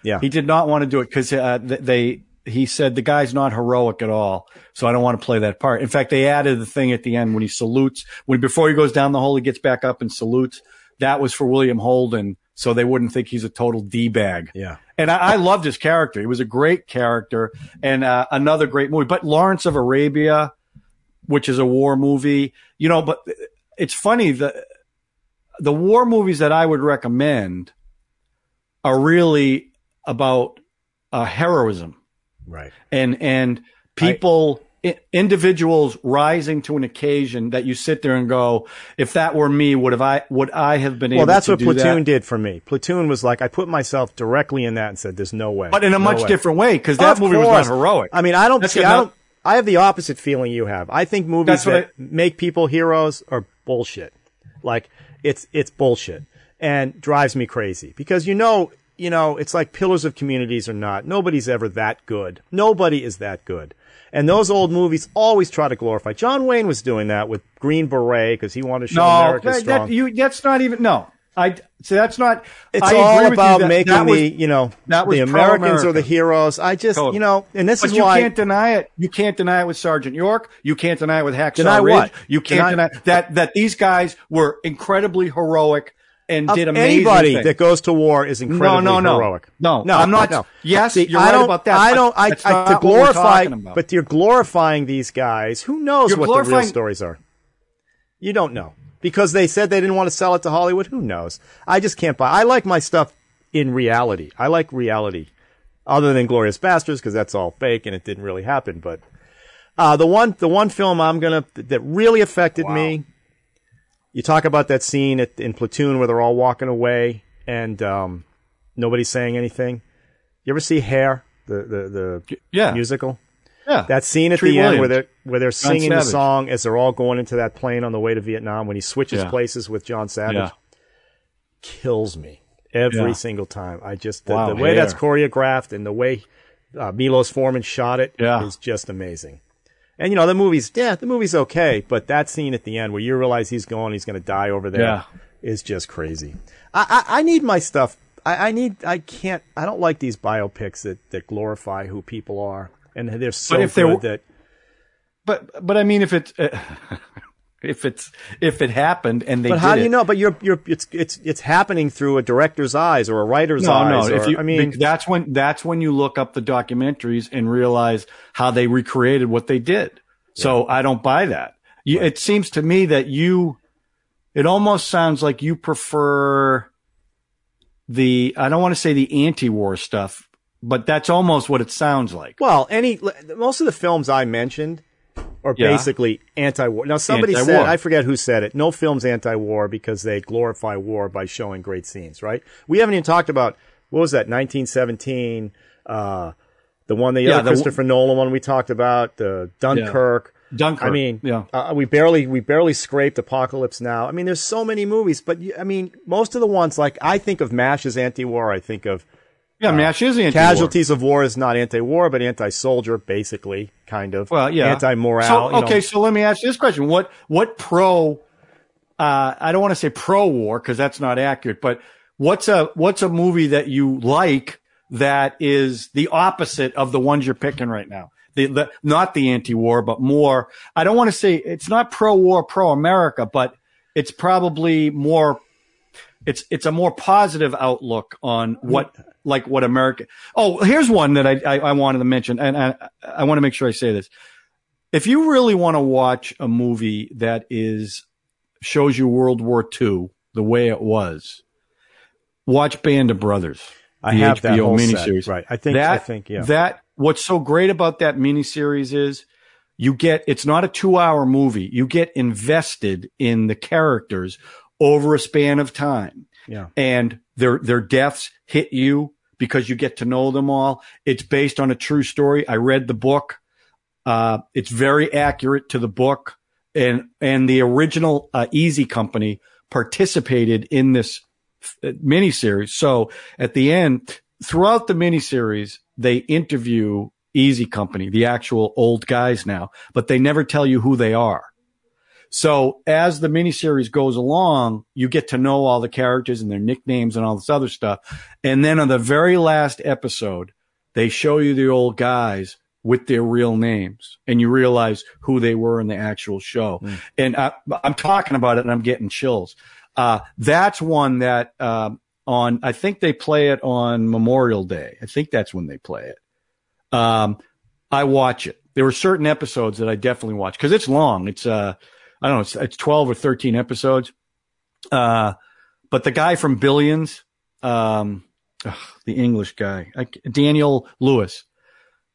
Yeah. He did not want to do it because uh, th- they. He said the guy's not heroic at all, so I don't want to play that part. In fact, they added the thing at the end when he salutes, when before he goes down the hole, he gets back up and salutes. That was for William Holden so they wouldn't think he's a total d bag. Yeah. And I, I loved his character. He was a great character and uh, another great movie. But Lawrence of Arabia, which is a war movie, you know. But it's funny the the war movies that I would recommend are really about uh, heroism Right. and and people i- individuals rising to an occasion that you sit there and go if that were me would have i would i have been Well, able Well, that's what Platoon that? did for me. Platoon was like I put myself directly in that and said, "There's no way." but in a No much way. different way because that Of movie was course. not heroic I mean, I don't see. I don't. I have the opposite feeling you have. I think movies that I- make people heroes are bullshit. Like it's it's bullshit and drives me crazy because you know you know it's like pillars of communities or not. Nobody's ever that good. Nobody is that good. And those old movies always try to glorify. John Wayne was doing that with Green Beret because he wanted to show no America that, strong. that, you that's not even no i so that's not It's I all about that- making that was- the you know that the Americans are the heroes. I just Totally. you know, and this but is you why you can't deny it. You can't deny it with Sergeant York. You can't deny it with Hacksaw Deny Ridge. what? You can't Deny- deny, that that these guys were incredibly heroic and did amazing anybody things. that goes to war is incredibly no, no. heroic. No, no, I'm not- No. yes, See, you're I right don't, about that, I don't. I, that's I to glorify, but you're glorifying these guys. Who knows You're what the real stories are? You don't know because they said they didn't want to sell it to Hollywood. Who knows? I just can't buy. I like my stuff in reality. I like reality, other than Glorious Bastards because that's all fake and it didn't really happen. But uh, the one, the one film I'm gonna that really affected me. You talk about that scene at, in Platoon where they're all walking away and um, nobody's saying anything. You ever see Hair, the the, the yeah, musical? yeah. That scene at Treat the end where they're where they're singing the song as they're all going into that plane on the way to Vietnam when he switches Yeah. places with John Savage Yeah. kills me every Yeah. single time. I just the, Wow, the way that's choreographed and the way uh, Milos Forman shot it is just amazing. And you know the movie's yeah the movie's okay, but that scene at the end where you realize he's going, he's going to die over there, is Yeah. just crazy. I, I I need my stuff. I, I need I can't I don't like these biopics that that glorify who people are and they're so if good they that but but I mean, if it's uh, if it's if it happened and they But how do you it- know? But you're you're it's it's it's happening through a director's eyes or a writer's No, eyes. no. If you, I mean, that's when that's when you look up the documentaries and realize how they recreated what they did. So I don't buy that. You, It seems to me that you, it almost sounds like you prefer the. I don't want to say the anti-war stuff, but that's almost what it sounds like. well, any most of the films I mentioned are Yeah. basically anti-war. Now, somebody Anti-war. said I forget who said it. No film's anti-war because they glorify war by showing great scenes. Right? We haven't even talked about what was that 1917. Uh, the one the Yeah, other the- Christopher Nolan one we talked about, the Dunkirk. Dunkirk. I mean, yeah. uh, we barely we barely scraped Apocalypse Now. I mean, there's so many movies, but I mean, most of the ones like I think of Mash as anti-war. I think of Yeah, Mash is anti-war. Casualties of War is not anti-war, but anti-soldier, basically, kind of. Well, yeah. Anti-moral. So, you know. okay, so let me ask you this question: What what pro? Uh, I don't want to say pro war because that's not accurate, but what's a what's a movie that you like that is the opposite of the ones you're picking right now? The, the not the anti-war, but more. I don't want to say it's not pro-war, pro-America, but it's probably more. It's it's a more positive outlook on mm-hmm. what like what America. Oh, here's one that I I, I wanted to mention, and I I want to make sure I say this if you really want to watch a movie that is shows you World War II the way it was, watch Band of Brothers. I have that HBO whole set, right. I think- that, I think, yeah. That what's so great about that miniseries is you get it's not a two hour movie. You get invested in the characters over a span of time Yeah. and their their deaths hit you because you get to know them all. It's based on a true story. I read the book. Uh, it's very accurate to the book, and and the original uh, Easy Company participated in this uh, miniseries. So at the end, throughout the miniseries, they interview Easy Company, the actual old guys now, but they never tell you who they are. So as the miniseries goes along, you get to know all the characters and their nicknames and all this other stuff. And then on the very last episode, they show you the old guys with their real names and you realize who they were in the actual show. And I, I'm talking about it and I'm getting chills. Uh, that's one that, um, on. I think they play it on Memorial Day. I think that's when they play it. Um, I watch it. There were certain episodes that I definitely watch because it's long. It's uh, I don't know, it's, it's twelve or thirteen episodes. Uh, but the guy from Billions, um, ugh, the English guy, I, Damian Lewis,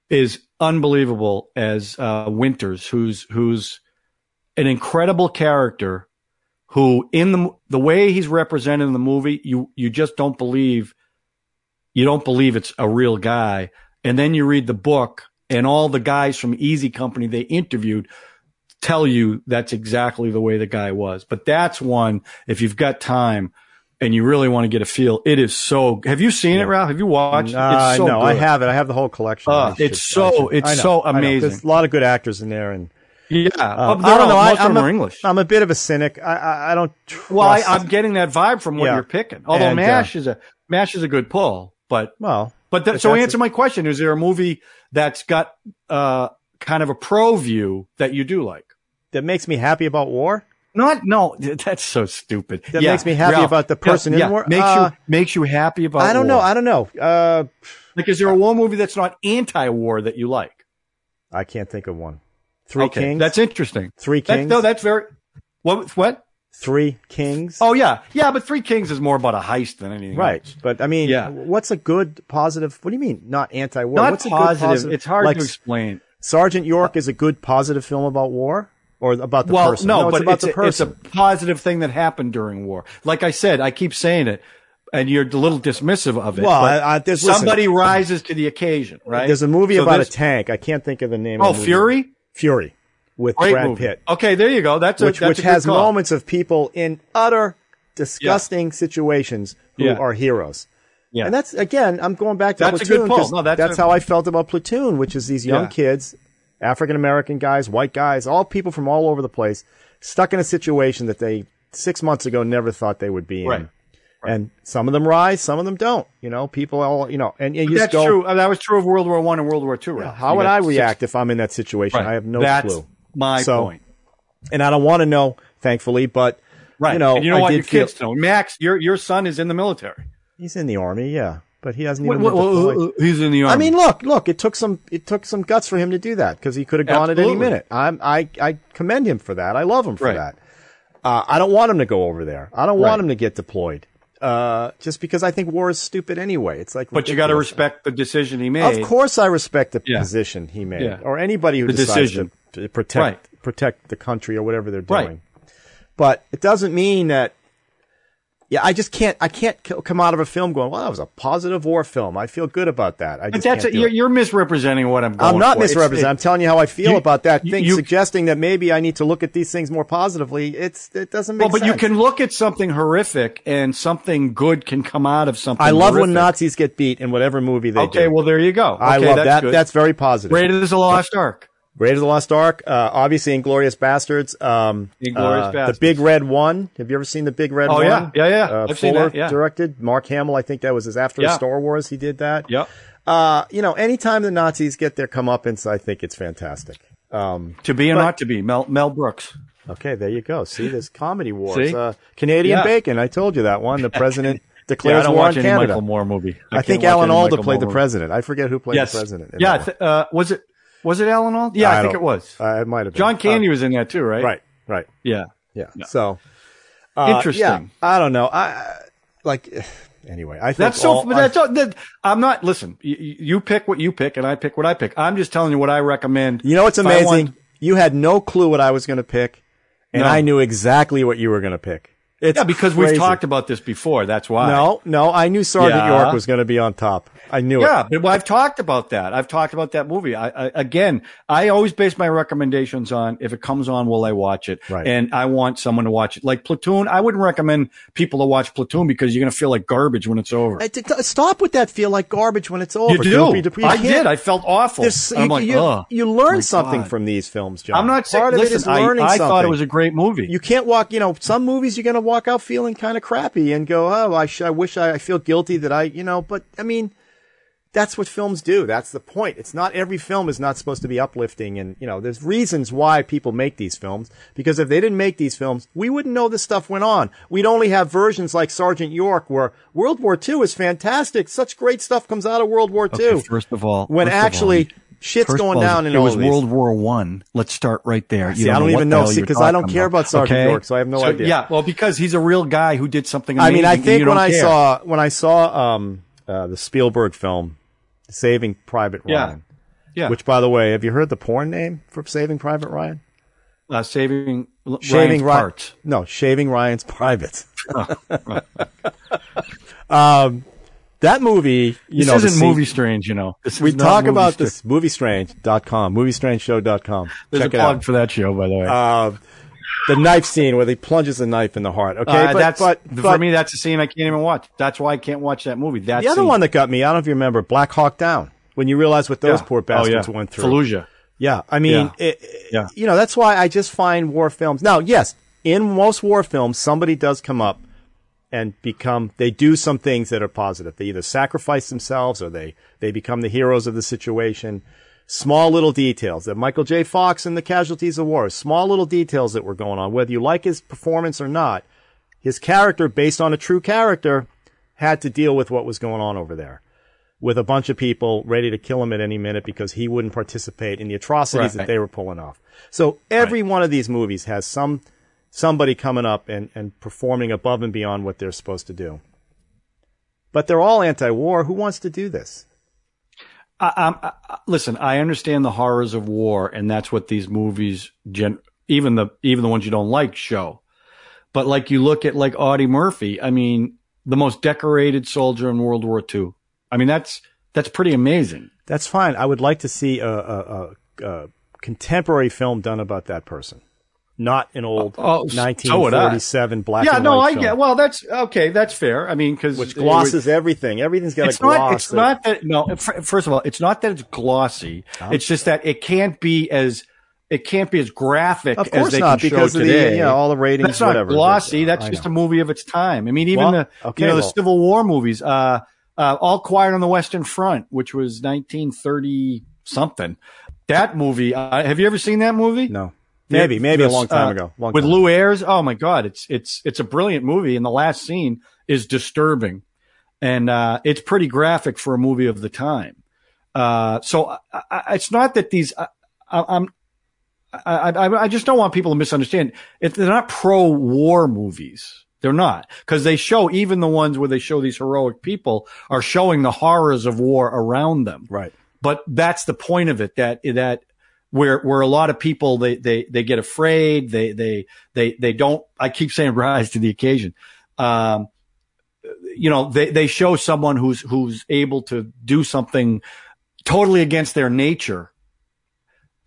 is unbelievable as uh, Winters, who's who's an incredible character. Who in the the way he's represented in the movie, you you just don't believe, you don't believe it's a real guy, and then you read the book, and all the guys from Easy Company they interviewed tell you that's exactly the way the guy was. But that's one if you've got time and you really want to get a feel. It is so. Have you seen it, Ralph? Have you watched? Uh, it's so no, I have it. I have the whole collection. Uh, I should- it's so- should- it's know, so amazing. There's a lot of good actors in there, and Yeah, uh, I don't know. I, most of I'm them a, English. I'm a bit of a cynic. I I, I don't. Trust, Well, I, I'm getting that vibe from what Yeah. you're picking. Although And, uh, Mash is a Mash is a good pull, but well, but th- But so answer my question: Is there a movie that's got uh kind of a pro view that you do like? That makes me happy about war. Not no, that's so stupid. That Yeah, makes me happy Ralph, about the person yeah, in war? Makes Uh, you makes you happy about. I don't know. I don't know. Uh, like, is there a war movie that's not anti-war that you like? I can't think of one. Three okay, Kings. that's interesting. Three That, Kings. no, that's very. What? What? Three Kings. Oh yeah, yeah. But Three Kings is more about a heist than anything. Right, else. but I mean, Yeah. what's a good positive? What do you mean, not anti-war? Not what's positive. a good positive? It's hard like to explain. Sergeant York is a good positive film about war or about the well, person. no, it's but about it's, the a, it's a positive thing that happened during war. Like I said, I keep saying it, and you're a little dismissive of it. Well, I- I- there's- listen. somebody rises to the occasion, right? There's a movie So about a tank. I can't think of the name. Oh, of the oh, movie. Fury. Fury with Great Brad movie. Pitt, Okay, there you go. That's a, which that's which a good has call. moments of people in utter disgusting situations who Yeah. are heroes. Yeah. And that's again, I'm going back to That's a Platoon good pull. 'cause No, that's a- how I felt about Platoon, which is these young Yeah. kids, African American guys, white guys, all people from all over the place, stuck in a situation that they six months ago never thought they would be in. Right. And some of them rise, some of them don't. You know, people all you know, and, and you That's go, true. That was true of World War One and World War Two. Right? How You would I six- react if I'm in that situation? Right. I have no That's clue. my So, point. And I don't want to know, thankfully, but Right. you know, and you know I what? Your feel- kids know. Max, your your son is in the military. He's in the army, yeah, but he hasn't even. what- been what- deployed. he's in the army. I mean, look, look. It took some. It took some guts for him to do that because he could have gone at any minute. I'm, I, I commend him for that. I love him for Right. that. Uh, I don't want him to go over there. I don't want him to get deployed. Uh, just because I think war is stupid anyway. It's like, but you got to respect the decision he made. Of course, I respect the Yeah. position he made, Yeah. or anybody who The decides decision. to, to protect Right. protect the country or whatever they're doing. Right. But it doesn't mean that. Yeah, I just can't. I can't come out of a film going, "Well, that was a positive war film." I feel good about that. I but that's a, you're, you're, misrepresenting what I'm. going I'm not for. Misrepresenting. I'm telling you how I feel you- about that you- thing, you- suggesting that maybe I need to look at these things more positively. It's it doesn't make sense. Well, but sense. you can look at something horrific and something good can come out of something. I love when. Nazis get beat in whatever movie they Okay, do. well there you go. I Okay, love that's that. Good. That's very positive. Raiders of the Lost Ark. Raiders of the Lost Ark, uh, obviously Inglourious Basterds. Um, Inglourious uh, Basterds. The Big Red One. Have you ever seen the Big Red Oh, One? yeah. Yeah, yeah. Uh, I've seen that, yeah. directed. Mark Hamill, I think that was his after Yeah. Star Wars. He did that. Yep. Uh, you know, anytime the Nazis get their comeuppance, I think it's fantastic. Um, To be or But- not to be. Mel Mel Brooks. okay, there you go. See, there's comedy wars. See? Uh, Canadian Yeah. Bacon. I told you that one. The president Yeah, I declares war on Canada. Michael Moore movie. I, can't think Alan Alda Michael played the Moore movie. president. I forget who played Yes. the president. yeah. th- uh, was it was it Alan Alda? Yeah, one. I, think it was. Uh, it might have been. John Candy Uh, was in that too, right? right, right. Yeah. Yeah. So uh, Interesting. Yeah, I don't know. I I- like anyway. I think That's so. all- but that's all, that, I'm not. Listen, you, you pick what you pick, and I pick what I pick. I'm just telling you what I recommend. you know what's amazing? want- you had no clue what I was going to pick, and No. I knew exactly what you were going to pick. It's yeah, because crazy. we've talked about this before. That's why. No, no, I knew Sergeant Yeah. York was going to be on top. I knew it. Yeah, it. but I've talked about that. I've talked about that movie. I, I again, I always base my recommendations on if it comes on, will I watch it? Right. And I want someone to watch it. Like Platoon, I wouldn't recommend people to watch Platoon because you're going to feel like garbage when it's over. T- t- Stop with that. Feel like garbage when it's over. you do. Don't be- you I can't- did. I felt awful. There's- I'm you, like, you, you learn something God. from these films, John. I'm not saying. Part of Listen, it is I, learning I something. thought it was a great movie. You can't walk, you know, some movies you're going to walk out feeling kind of crappy and go, oh, I, sh- I wish I, I feel guilty that I, you know, but I mean, that's what films do. That's the point. It's not every film is not supposed to be uplifting and, you know, there's reasons why people make these films because if they didn't make these films, we wouldn't know this stuff went on. We'd only have versions like Sergeant York where World War II is fantastic. Such great stuff comes out of World War II. Okay, first of all, when of all, actually shit's First going down in it all was these. World War One. Let's start right there. You See, I don't even know. hell See, you're 'cause I don't care about Sergeant York, so I have no idea. Yeah, well, because he's a real guy who did something I mean, I think when I care. saw when I saw um, uh, the Spielberg film, Saving Private Ryan, yeah, yeah, which by the way, have you heard the porn name for Saving Private Ryan? uh, saving Shaving Ryan's Ryan. parts. No, Shaving Ryan's Private. um, that movie, you This know, isn't scene- movie strange, you know. This We talk movie about Stra- this moviestrange.com, moviestrangeshow.com. There's Check a it plug out. for that show, by the way. Uh, the knife scene where he plunges a knife in the heart. Okay, Uh, but, that's but, for but me. That's a scene I can't even watch. That's why I can't watch that movie. That the other one that got me, I don't know if you remember, Black Hawk Down. When you realize what those Yeah. poor bastards oh, yeah. went through. Fallujah. Yeah, I mean, Yeah. It, Yeah. you know, that's why I just find war films. Now, yes, in most war films, somebody does come up and become, they do some things that are positive. They either sacrifice themselves or they, they become the heroes of the situation. Small little details that Michael J. Fox in the Casualties of War, small little details that were going on, whether you like his performance or not, his character, based on a true character, had to deal with what was going on over there with a bunch of people ready to kill him at any minute because he wouldn't participate in the atrocities that they were pulling off. So every one of these movies has some somebody coming up and, and performing above and beyond what they're supposed to do. But they're all anti-war. Who wants to do this? I, I, listen, I understand the horrors of war, and that's what these movies, gen, even the even the ones you don't like, show. But like you look at like Audie Murphy, I mean, the most decorated soldier in World War II. I mean, that's that's pretty amazing. That's fine. I would like to see a, a, a, a contemporary film done about that person, not an old Oh, so would I. 1947 black yeah, no, I film, get. Well, that's okay. That's fair. I mean, because which glosses everything. Everything's got a gloss. not. It's that- not that. No. First of all, it's not that it's glossy. It's just that it can't be as it can't be as graphic Of as they not, can because show of the, today. you know, all the ratings, That's not whatever. glossy. Uh, That's just a movie of its time. I mean, even Well, the okay, you know the Civil War movies. Uh, uh, All Quiet on the Western Front, which was 1930 something. That movie. Uh, have you ever seen that movie? No. Maybe, maybe a long time uh, ago. Long with time Lew Ayres. Oh my God, it's it's it's a brilliant movie, and the last scene is disturbing, and uh, it's pretty graphic for a movie of the time. Uh, so I, I, it's not that these. I, I, I'm. I, I, I just don't want people to misunderstand. If they're not pro-war movies, they're not because they show even the ones where they show these heroic people are showing the horrors of war around them Right. but that's the point of it that that where where a lot of people they they they get afraid. They they they they don't I keep saying rise to the occasion. Um you know they they show someone who's who's able to do something totally against their nature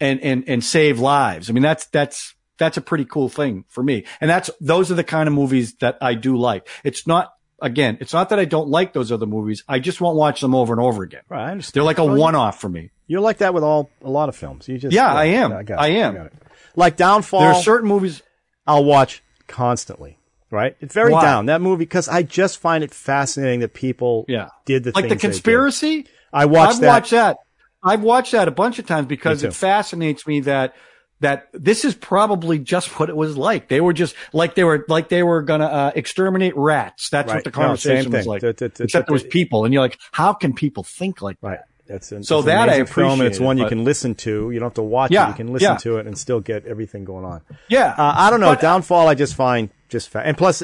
and and and save lives. I mean that's that's that's a pretty cool thing for me. And that's those are the kind of movies that I do like. It's not again it's not that I don't like those other movies I just won't watch them over and over again Right. I understand. they're like a Well, one off for me. You're like that with all a lot of films. You just Yeah, I am. got it. I am. it. Like Downfall. There are certain movies. I'll watch constantly. Right. It's very Why? down that movie because I just find it fascinating that people Yeah. did the Like the things they did. conspiracy. I watched I've that. watched that. I've watched that a bunch of times because it fascinates me that that this is probably just what it was like. They were just like they were like they were gonna uh, exterminate rats. That's Right. what the No, conversation same was like. The- the- Except it was people, and you're like, how can people think like that? Right. That's an, So it's an that I amazing film, and it's appreciate, one you can listen to. You don't have to watch Yeah, it. You can listen yeah. to it and still get everything going on. Yeah, Uh, I don't know. But- Downfall, I just find just fa- and plus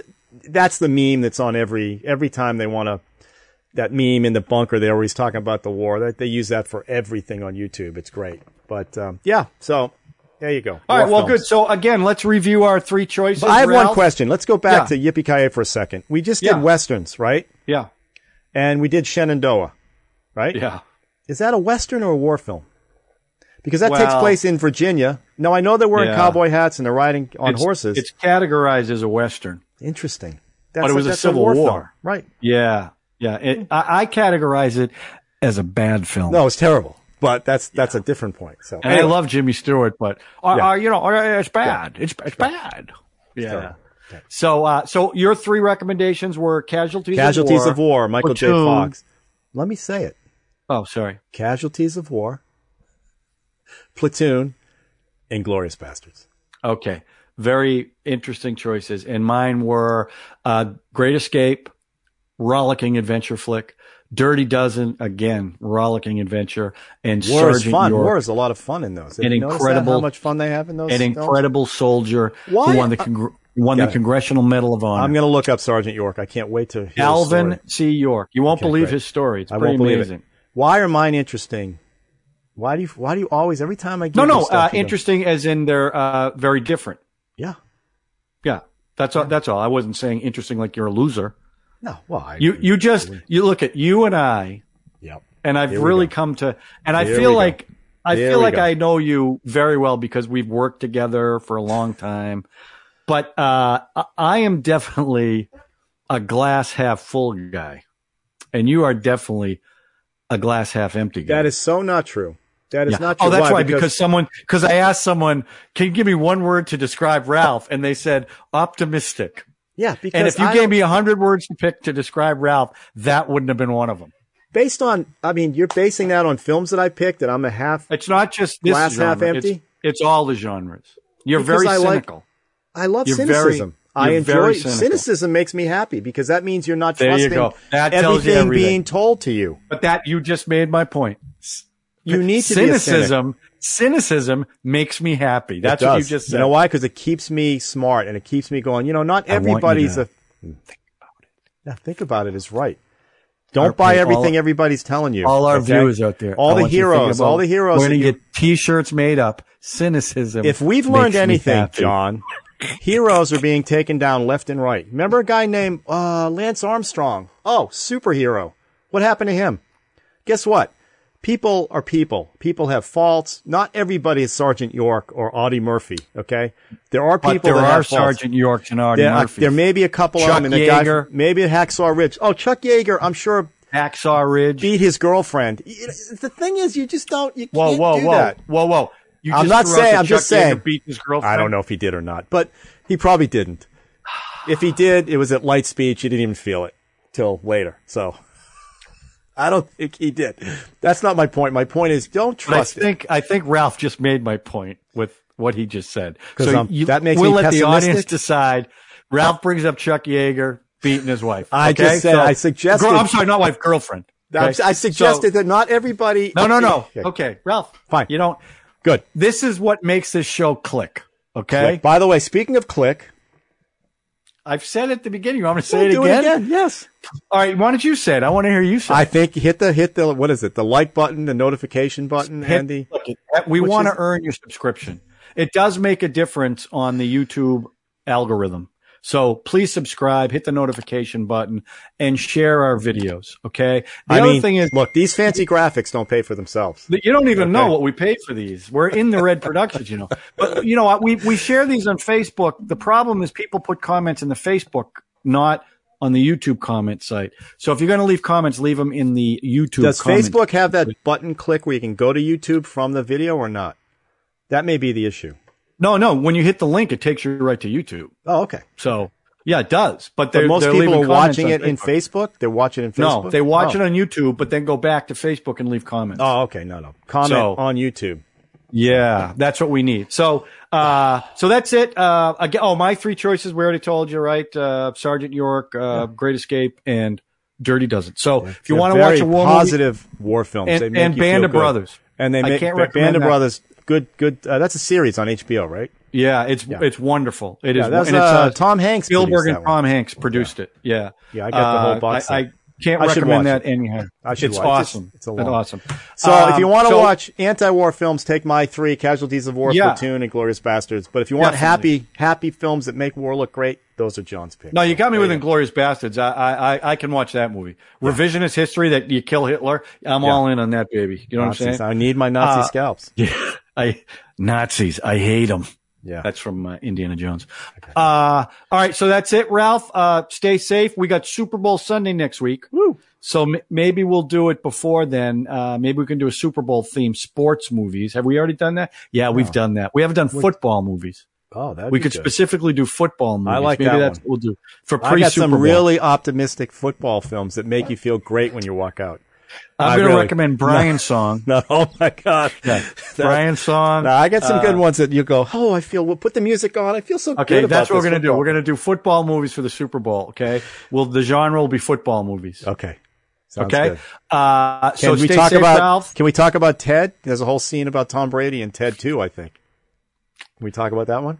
that's the meme that's on every every time they want to. That meme in the bunker they're always talking about the war. That they use that for everything on YouTube. It's great. But um, yeah, so there you go. All right. Well, films. good. So again, let's review our three choices. But I have one question. Let's go back Yeah. to Yippee Ki for a second. We just did Yeah. westerns, right? Yeah. And we did Shenandoah, right? Yeah. Is that a western or a war film? Because that takes place in Virginia. Now I know they're wearing Yeah. cowboy hats and they're riding on It's- horses. It's categorized as a western. interesting. That's But it was a that's Civil war, War. film. right? Yeah. Yeah. It, I, I categorize it as a bad film. No, it's terrible. But that's that's a different point. So And I love Jimmy Stewart, but uh, Yeah. uh, you know, uh, it's bad. It's it's bad. Yeah. terrible. So, uh, so your three recommendations were Casualties, Casualties of War, of War, Michael J. Platoon. Fox. Let me say it. Oh, sorry. Casualties of War, Platoon, and Glorious Bastards. Okay. Very interesting choices. And mine were uh, Great Escape, rollicking adventure flick, Dirty Dozen, again, rollicking adventure, and War is Sergeant fun. York, War is a lot of fun in those. Have An you noticed that, incredible- how much fun they have in those. an films? incredible soldier Why- who won the congr- won the. Congressional Medal of Honor. I'm going to look up Sergeant York. I can't wait to hear his Alvin. C. York. You won't Okay, believe great. his story. It's I won't believe amazing. it. Why are mine interesting? Why do you? Why do you always? Every time I give No, no, uh, interesting as in they're uh, very different. Yeah. Yeah, that's all. That's all. I wasn't saying interesting like you're a loser. No. Well, I, You you just you look at you and I, Yep. and I've Here really come to, and I Here feel we go. like I Here feel like go. I know you very well because we've worked together for a long time. But uh, I- I am definitely a glass half full guy, and you are definitely a glass half empty guy. That is so not true. That is Yeah. not true. Oh, that's Why? right. Because, someone, because I asked someone, can you give me one word to describe Ralph? And they said optimistic. Yeah, because And if you I gave me a hundred words to pick to describe Ralph, that wouldn't have been one of them. based on, I mean, you're basing that on films that I picked, and I'm a half. It's not just this Glass half empty? It's, it's all the genres. You're Because very I like- cynical. I love You're cynicism. very- I enjoy cynical. cynicism. Makes me happy because that means you're not There trusting go. That tells you everything everything. being told to you. but that you just made my point. You need to be a cynic. cynicism. Cynicism makes me happy. That's what you just said. You know why? Because it keeps me smart and it keeps me going. You know, not everybody's want you everybody's to a. Yeah, think about it is right. Don't Our- buy all- everything everybody's telling you. all our okay? viewers out there. all I the want you to think heroes, all the heroes. We're going to you- get T-shirts made up. Cynicism. if we've learned me anything. John, heroes are being taken down left and right. Remember a guy named uh, Lance Armstrong? Oh, superhero. What happened to him? Guess what? People are people. People have faults. Not everybody is Sergeant York or Audie Murphy. Okay, there are people. But there that are. Sergeant Yorks and Audie There, Murphys. there may be a couple Chuck of them. The guy, Yeager. maybe a Hacksaw Ridge. Oh, Chuck Yeager, I'm sure Hacksaw Ridge. beat his girlfriend. The thing is, you just don't. You Whoa, can't whoa, do whoa, that. whoa, whoa! You I'm not saying- I'm just Yeager saying. Beat his girlfriend. I don't know if he did or not, but he probably didn't. If he did, it was at light speed. You didn't even feel it till later. So I don't think he did. That's not my point. My point is, don't But I trust it. think I think Ralph just made my point with what he just said. So um, you, that makes we'll let the audience decide. Ralph brings up Chuck Yeager beating his wife. I okay? just said- I suggested- Girl, I'm sorry, not wife, girlfriend. I- okay? I suggested that not everybody. No, no, no. Okay. Okay, Ralph. Fine. You don't. Good. This is what makes this show click. Okay. By the way, speaking of click, I've said it at the beginning. You want me to say it do again? Yes. All right. Why don't you say it? I want to hear you say. I it. think hit the hit the what is it? The like button, the notification button, Hit- Andy. look, we Which want to is- earn your subscription. It does make a difference on the YouTube algorithm. So please subscribe, hit the notification button, and share our videos. Okay. The I other mean, thing is, look, these fancy graphics don't pay for themselves. you don't even know what we paid for these. We're in the red productions, you know. But you know what? We we share these on Facebook. The problem is people put comments in the Facebook, not on the YouTube comment site. So if you're going to leave comments, leave them in the YouTube. Does. Facebook have that button click where you can go to YouTube from the video or not? That may be the issue. No, no. When you hit the link, it takes you right to YouTube. Oh, okay. So yeah, it does. But, But most people are watching it in Facebook. They're watching it in Facebook. No, they watch oh. it on YouTube, but then go back to Facebook and leave comments. Oh, okay. No, no. Comment So- on YouTube. Yeah, that's what we need. So, uh, so that's it. Uh, again, oh, my three choices we already told you, right? Uh, Sergeant York, uh, Great Escape, and Dirty Dozen. So, if you want to watch a war movie, positive war films, And- they make and Band of good. Brothers. and they I make can't Band of. Brothers. Good, good. Uh, that's a series on HBO, right? yeah, it's it's wonderful. It is. Yeah, that's and it's, uh, Tom Hanks. Spielberg and. Tom Hanks produced it. Yeah, Yeah, I got the whole Uh, box I, I can't I should recommend that anyhow. I should it's watch. It's- awesome. it's a That's awesome. So if you Um, want to so- watch anti-war films, take my three: Casualties of War, Yeah. Platoon, and Glorious Bastards. But if you want Definitely. happy, happy films that make war look great, those are John's picks. No, you got me with. Inglourious Basterds. I, I, I- I can watch that movie. Revisionist history that you kill Hitler. I'm all in on that baby. You know what I'm saying? I need my Nazi Uh, scalps. Yeah, I Nazis. I hate them. Yeah. That's from uh, Indiana Jones. Uh, all right, so that's it, Ralph. Uh, stay safe. We got Super Bowl Sunday next week. Woo. So m- maybe we'll do it before then. Uh, maybe we can do a Super Bowl themed sports movies. Have we already done that? Yeah, we've done that. We haven't done football movies. Oh, that We could specifically do football movies. I like maybe that that's one. what we'll do for I pre got Super some Bowl. really optimistic football films that make you feel great when you walk out. I'm going to really- recommend Brian's song. No, oh my god. Brian's song. No, I got some good ones that you go, oh, I feel. We'll put the music on. I feel so good. Okay, about that's what we're going to do. We're going to do football movies for the Super Bowl. Okay, well, the genre will be football movies. Okay. Sounds Okay, good. uh, so we talk about? Ralph. Can we talk about Ted? There's a whole scene about Tom Brady and Ted too. I think. Can we talk about that one?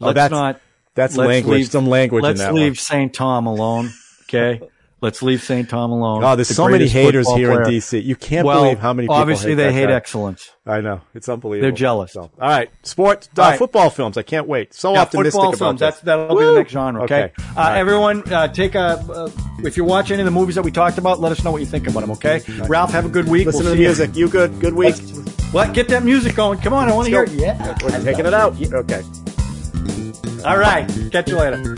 Oh, Let's that's not. that's language. leave- some language Let's in that leave one. St. Tom alone. Okay, let's leave St. Tom alone. Oh, there's The so many haters here player. in DC. You can't Well, believe how many people obviously hate they hate guy. excellence. I know it's unbelievable. They're jealous. So, all right, sports, uh, All right. football films. I can't wait. So Yeah, optimistic football about films. this. That's that'll be the next genre. Okay. Okay. Uh, right. Everyone, uh, take a. Uh, if you watch any of the movies that we talked about, let us know what you think about them. Okay. Ralph, have a good week. Listen We'll to the music. You good? Good week. You. What? Get that music going. Come on, I want to hear it. Yeah. We're taking it out. Okay. All right. Catch you later.